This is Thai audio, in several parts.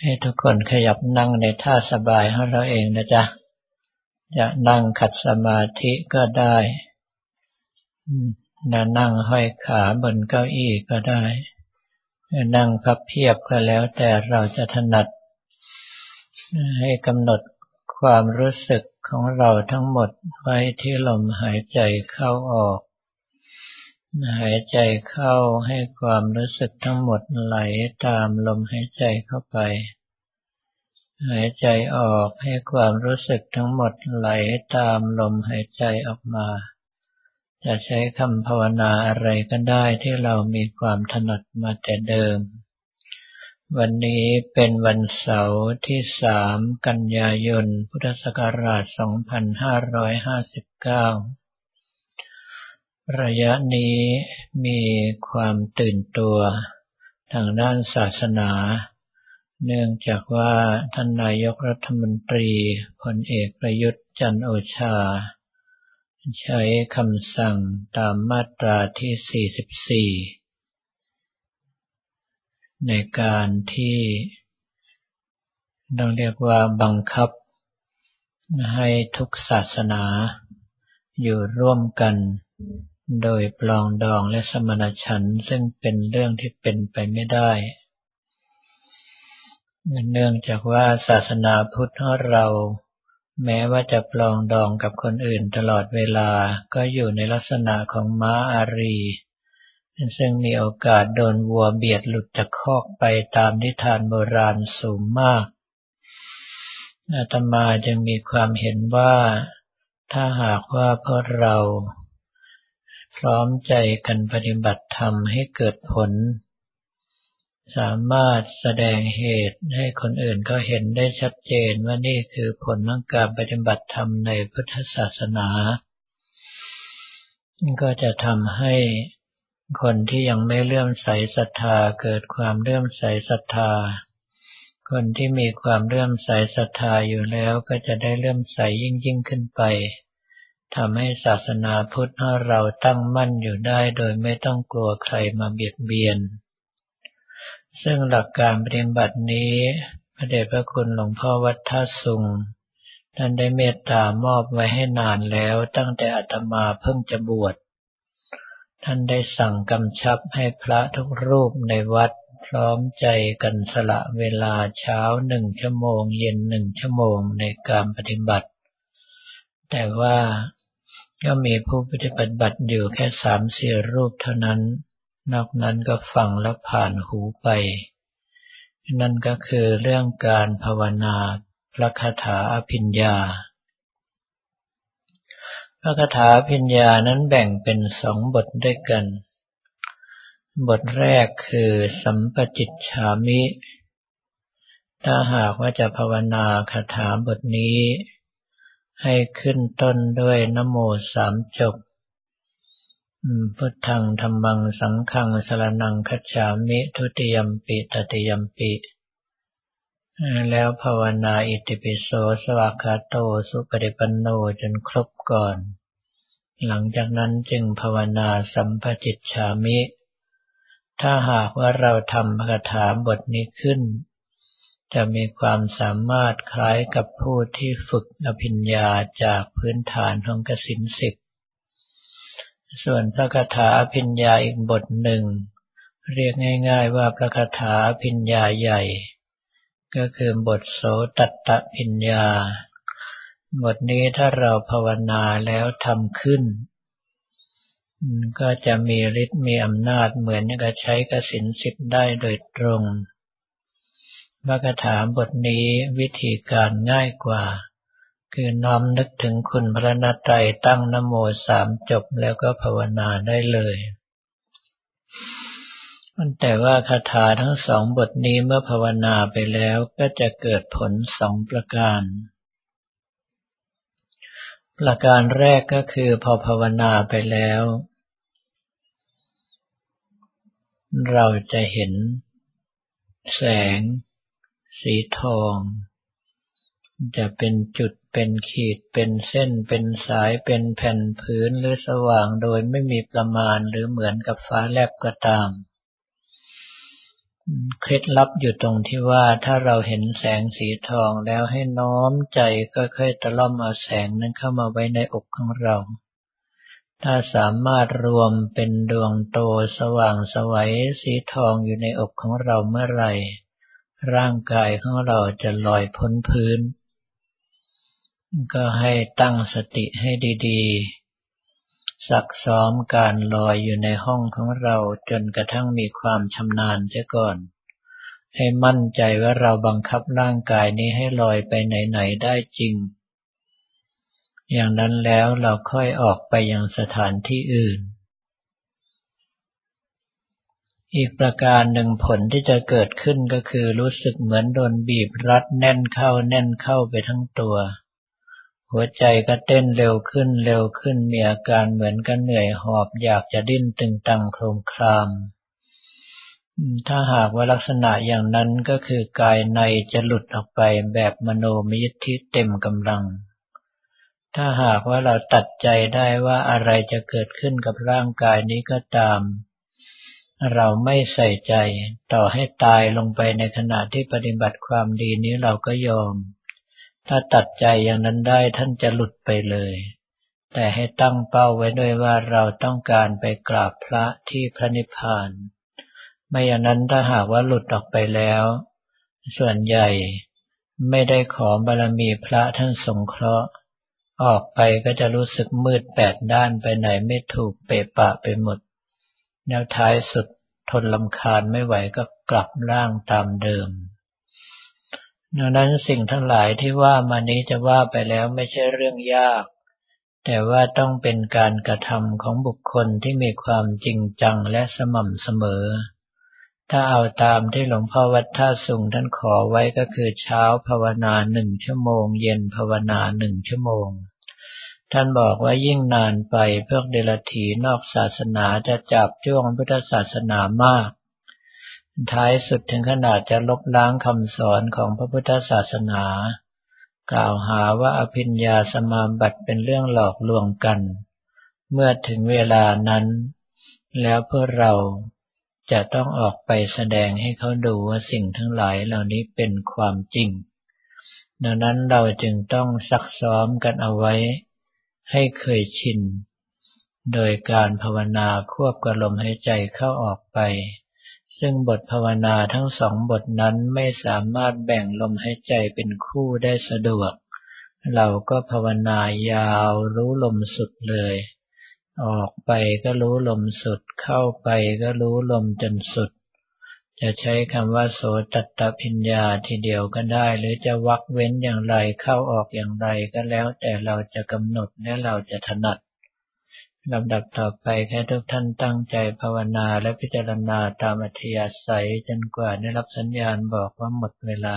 ให้ทุกคนขยับนั่งในท่าสบายของเราเองนะจ๊ะจะนั่งขัดสมาธิก็ได้จะนั่งห้อยขาบนเก้าอี้ก็ได้ นั่งพับเพียบก็แล้วแต่เราจะถนัด ให้กำหนดความรู้สึกของเราทั้งหมดไว้ที่ลมหายใจเข้าออก หายใจเข้าให้ความรู้สึกทั้งหมดไหลตามลมหายใจเข้าไป หายใจออกให้ความรู้สึกทั้งหมดไหลตามลมหายใจออกมา จะใช้คำภาวนาอะไรก็ได้ที่เรามีความถนัดมาแต่เดิม วันนี้เป็นวันเสาร์ที่สามกันยายน พุทธศักราช 2559 ระยะนี้มีความตื่นตัวทางด้านศาสนา เนื่องจากว่าท่านนายกรัฐมนตรีพลเอกประยุทธ์จันโอชา ใช้คำสั่งตามมาตราที่ 44 ในการที่เราเรียกว่าบังคับ ให้ทุกศาสนาอยู่ร่วมกัน โดยปลองดองและสมณฉันท์ซึ่งเป็นเรื่องที่เป็นไปไม่ได้ เนื่องจากว่าศาสนาพุทธเรา แม้ว่าจะปลองดองกับคนอื่นตลอดเวลาก็อยู่ในลักษณะของม้าอารี ซึ่งมีโอกาสโดนวัวเบียดหลุดจากคอกไปตามนิทานโบราณสูงมากอาตมาจึงมีความเห็นว่าถ้าหากว่าพวกเรา พร้อมใจกันปฏิบัติธรรมให้เกิดผล สามารถแสดงเหตุให้คนอื่นก็เห็นได้ชัดเจนว่านี่คือผลของการปฏิบัติธรรมในพุทธศาสนา ก็จะทำให้คนที่ยังไม่เลื่อมใสศรัทธาเกิดความเลื่อมใสศรัทธา คนที่มีความเลื่อมใสศรัทธาอยู่แล้วก็จะได้เลื่อมใสยิ่งยิ่งขึ้นไป ทำให้ศาสนาพุทธเราตั้งมั่นอยู่ได้โดยไม่ต้องกลัวใครมาเบียดเบียน ซึ่งหลักการปฏิบัตินี้ พระเดชพระคุณหลวงพ่อวัดท่าสุงท่านได้เมตตามอบไว้ให้นานแล้วตั้งแต่อาตมาเพิ่งจะบวช ท่านได้สั่งกำชับให้พระทุกรูปในวัดพร้อมใจกันสละเวลาเช้าหนึ่งชั่วโมง เย็นหนึ่งชั่วโมงในการปฏิบัติ แต่ว่า ก็มีผู้ปฏิบัติอยู่แค่สามสี่รูปเท่านั้น นอกนั้นก็ฟังแล้วผ่านหูไป นั่นก็คือเรื่องการภาวนาพระคาถาอภิญญา พระคาถาพิญญานั้นแบ่งเป็นสองบทด้วยกัน บทแรกคือสัมปจิตฉามิ ถ้าหากว่าจะภาวนาคาถาบทนี้ ให้ขึ้นต้นด้วยนโมสามจบพุทธังธรรมังสังฆังสรนังคัจฉามิทุติยมปิตติยมปิ แล้วภาวนาอิติปิโสสวากาโตสุปฏิปันโนจนครบก่อน หลังจากนั้นจึงภาวนาสัมปจิตฉามิ ถ้าหากว่าเราทำคาถาบทนี้ขึ้น จะมีความสามารถคล้ายกับผู้ที่ฝึกอภิญญาจากพื้นฐานของกสินสิบ ส่วนพระคาถาอภิญญาอีกบทหนึ่ง เรียกง่ายๆว่าพระคาถาอภิญญาใหญ่ ก็คือบทโสตัตตภิญญา บทนี้ถ้าเราภาวนาแล้วทำขึ้น ก็จะมีฤทธิ์มีอำนาจเหมือนกับใช้กสินสิบได้โดยตรง พระคาถาบทนี้วิธีการง่ายกว่า คือน้อมนึกถึงคุณพระนาตรัยตั้งนโมสามจบแล้วก็ภาวนาได้เลยแต่ว่าคาถาทั้งสองบทนี้เมื่อภาวนาไปแล้วก็จะเกิดผลสองประการ ประการแรกก็คือพอภาวนาไปแล้ว เราจะเห็นแสง สีทอง จะเป็นจุดเป็นขีดเป็นเส้นเป็นสายเป็นแผ่นพื้นหรือสว่างโดยไม่มีประมาณหรือเหมือนกับฟ้าแลบก็ตามเคล็ดลับอยู่ตรงที่ว่าถ้าเราเห็นแสงสีทองแล้วให้น้อมใจก็ค่อยตะล่อมเอาแสงนั้นเข้ามาไว้ในอกของเรา ถ้าสามารถรวมเป็นดวงโตสว่างสวัยสีทองอยู่ในอกของเราเมื่อไหร่ ร่างกายของเราจะลอยพ้นพื้น ก็ให้ตั้งสติให้ดีๆ ซักซ้อมการลอยอยู่ในห้องของเราจนกระทั่งมีความชำนาญเสียก่อน ให้มั่นใจว่าเราบังคับร่างกายนี้ให้ลอยไปไหนๆได้จริง อย่างนั้นแล้วเราค่อยออกไปยังสถานที่อื่น อีกประการหนึ่งผลที่จะเกิดขึ้นก็คือรู้สึกเหมือนโดนบีบรัดแน่นเข้าแน่นเข้าไปทั้งตัว หัวใจก็เต้นเร็วขึ้นเร็วขึ้นมีอาการเหมือนกันเหนื่อยหอบอยากจะดิ้นตึงตังโครมคราม ถ้าหากว่าลักษณะอย่างนั้นก็คือกายในจะหลุดออกไปแบบมโนมยิทธิเต็มกำลัง ถ้าหากว่าเราตัดใจได้ว่าอะไรจะเกิดขึ้นกับร่างกายนี้ก็ตาม เราไม่ใส่ใจ ต่อให้ตายลงไปในขณะที่ปฏิบัติความดีนี้เราก็ยอม ถ้าตัดใจอย่างนั้นได้ท่านจะหลุดไปเลย แต่ให้ตั้งเป้าไว้ด้วยว่าเราต้องการไปกราบพระที่พระนิพพาน ไม่อย่างนั้นถ้าหากว่าหลุดออกไปแล้ว ส่วนใหญ่ไม่ได้ขอบารมีพระท่านสงเคราะห์ ออกไปก็จะรู้สึกมืดแปดด้านไปไหนไม่ถูกเปะปะไปหมด แนวท้ายสุดทนลำคาญไม่ไหวก็กลับร่างตามเดิม ดังนั้นสิ่งทั้งหลายที่ว่ามานี้จะว่าไปแล้วไม่ใช่เรื่องยาก แต่ว่าต้องเป็นการกระทำของบุคคลที่มีความจริงจังและสม่ำเสมอ ถ้าเอาตามที่หลวงพ่อวัดท่าสุงท่านขอไว้ก็คือเช้าภาวนาหนึ่งชั่วโมง เย็นภาวนาหนึ่งชั่วโมง ท่านบอกว่ายิ่งนานไปพวกเดรัจฉีนอกศาสนาจะจับจ้วงพุทธศาสนามาก ท้ายสุดถึงขนาดจะลบล้างคำสอนของพระพุทธศาสนา กล่าวหาว่าอภิญญาสมาบัติเป็นเรื่องหลอกลวงกัน เมื่อถึงเวลานั้น แล้วพวกเราจะต้องออกไปแสดงให้เขาดูว่าสิ่งทั้งหลายเหล่านี้เป็นความจริง ดังนั้นเราจึงต้องซักซ้อมกันเอาไว้ ให้เคยชิน โดยการภาวนาควบกับลมหายใจเข้าออกไป ซึ่งบทภาวนาทั้งสองบทนั้นไม่สามารถแบ่งลมหายใจเป็นคู่ได้สะดวก เราก็ภาวนายาวรู้ลมสุดเลย ออกไปก็รู้ลมสุด เข้าไปก็รู้ลมจนสุด จะใช้คำว่าโสตตพิญญาทีเดียวก็ได้ หรือจะวักเว้นอย่างไรเข้าออกอย่างไรก็แล้ว แต่เราจะกำหนดและเราจะถนัดลำดับต่อไปแค่ทุกท่านตั้งใจภาวนาและพิจารณาตามอัธยาศัยจนกว่าได้รับสัญญาณบอกว่าหมดเวลา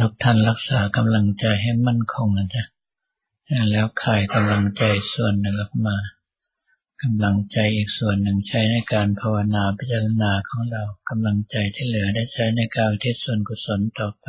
ทุกท่านรักษากำลังใจให้มั่นคงนะจ๊ะแล้วขายกำลังใจส่วนหนึ่งออกมากำลังใจอีกส่วนหนึ่งใช้ในการภาวนาพิจารณาของเรากำลังใจที่เหลือได้ใช้ในการที่ส่วนกุศลต่อไป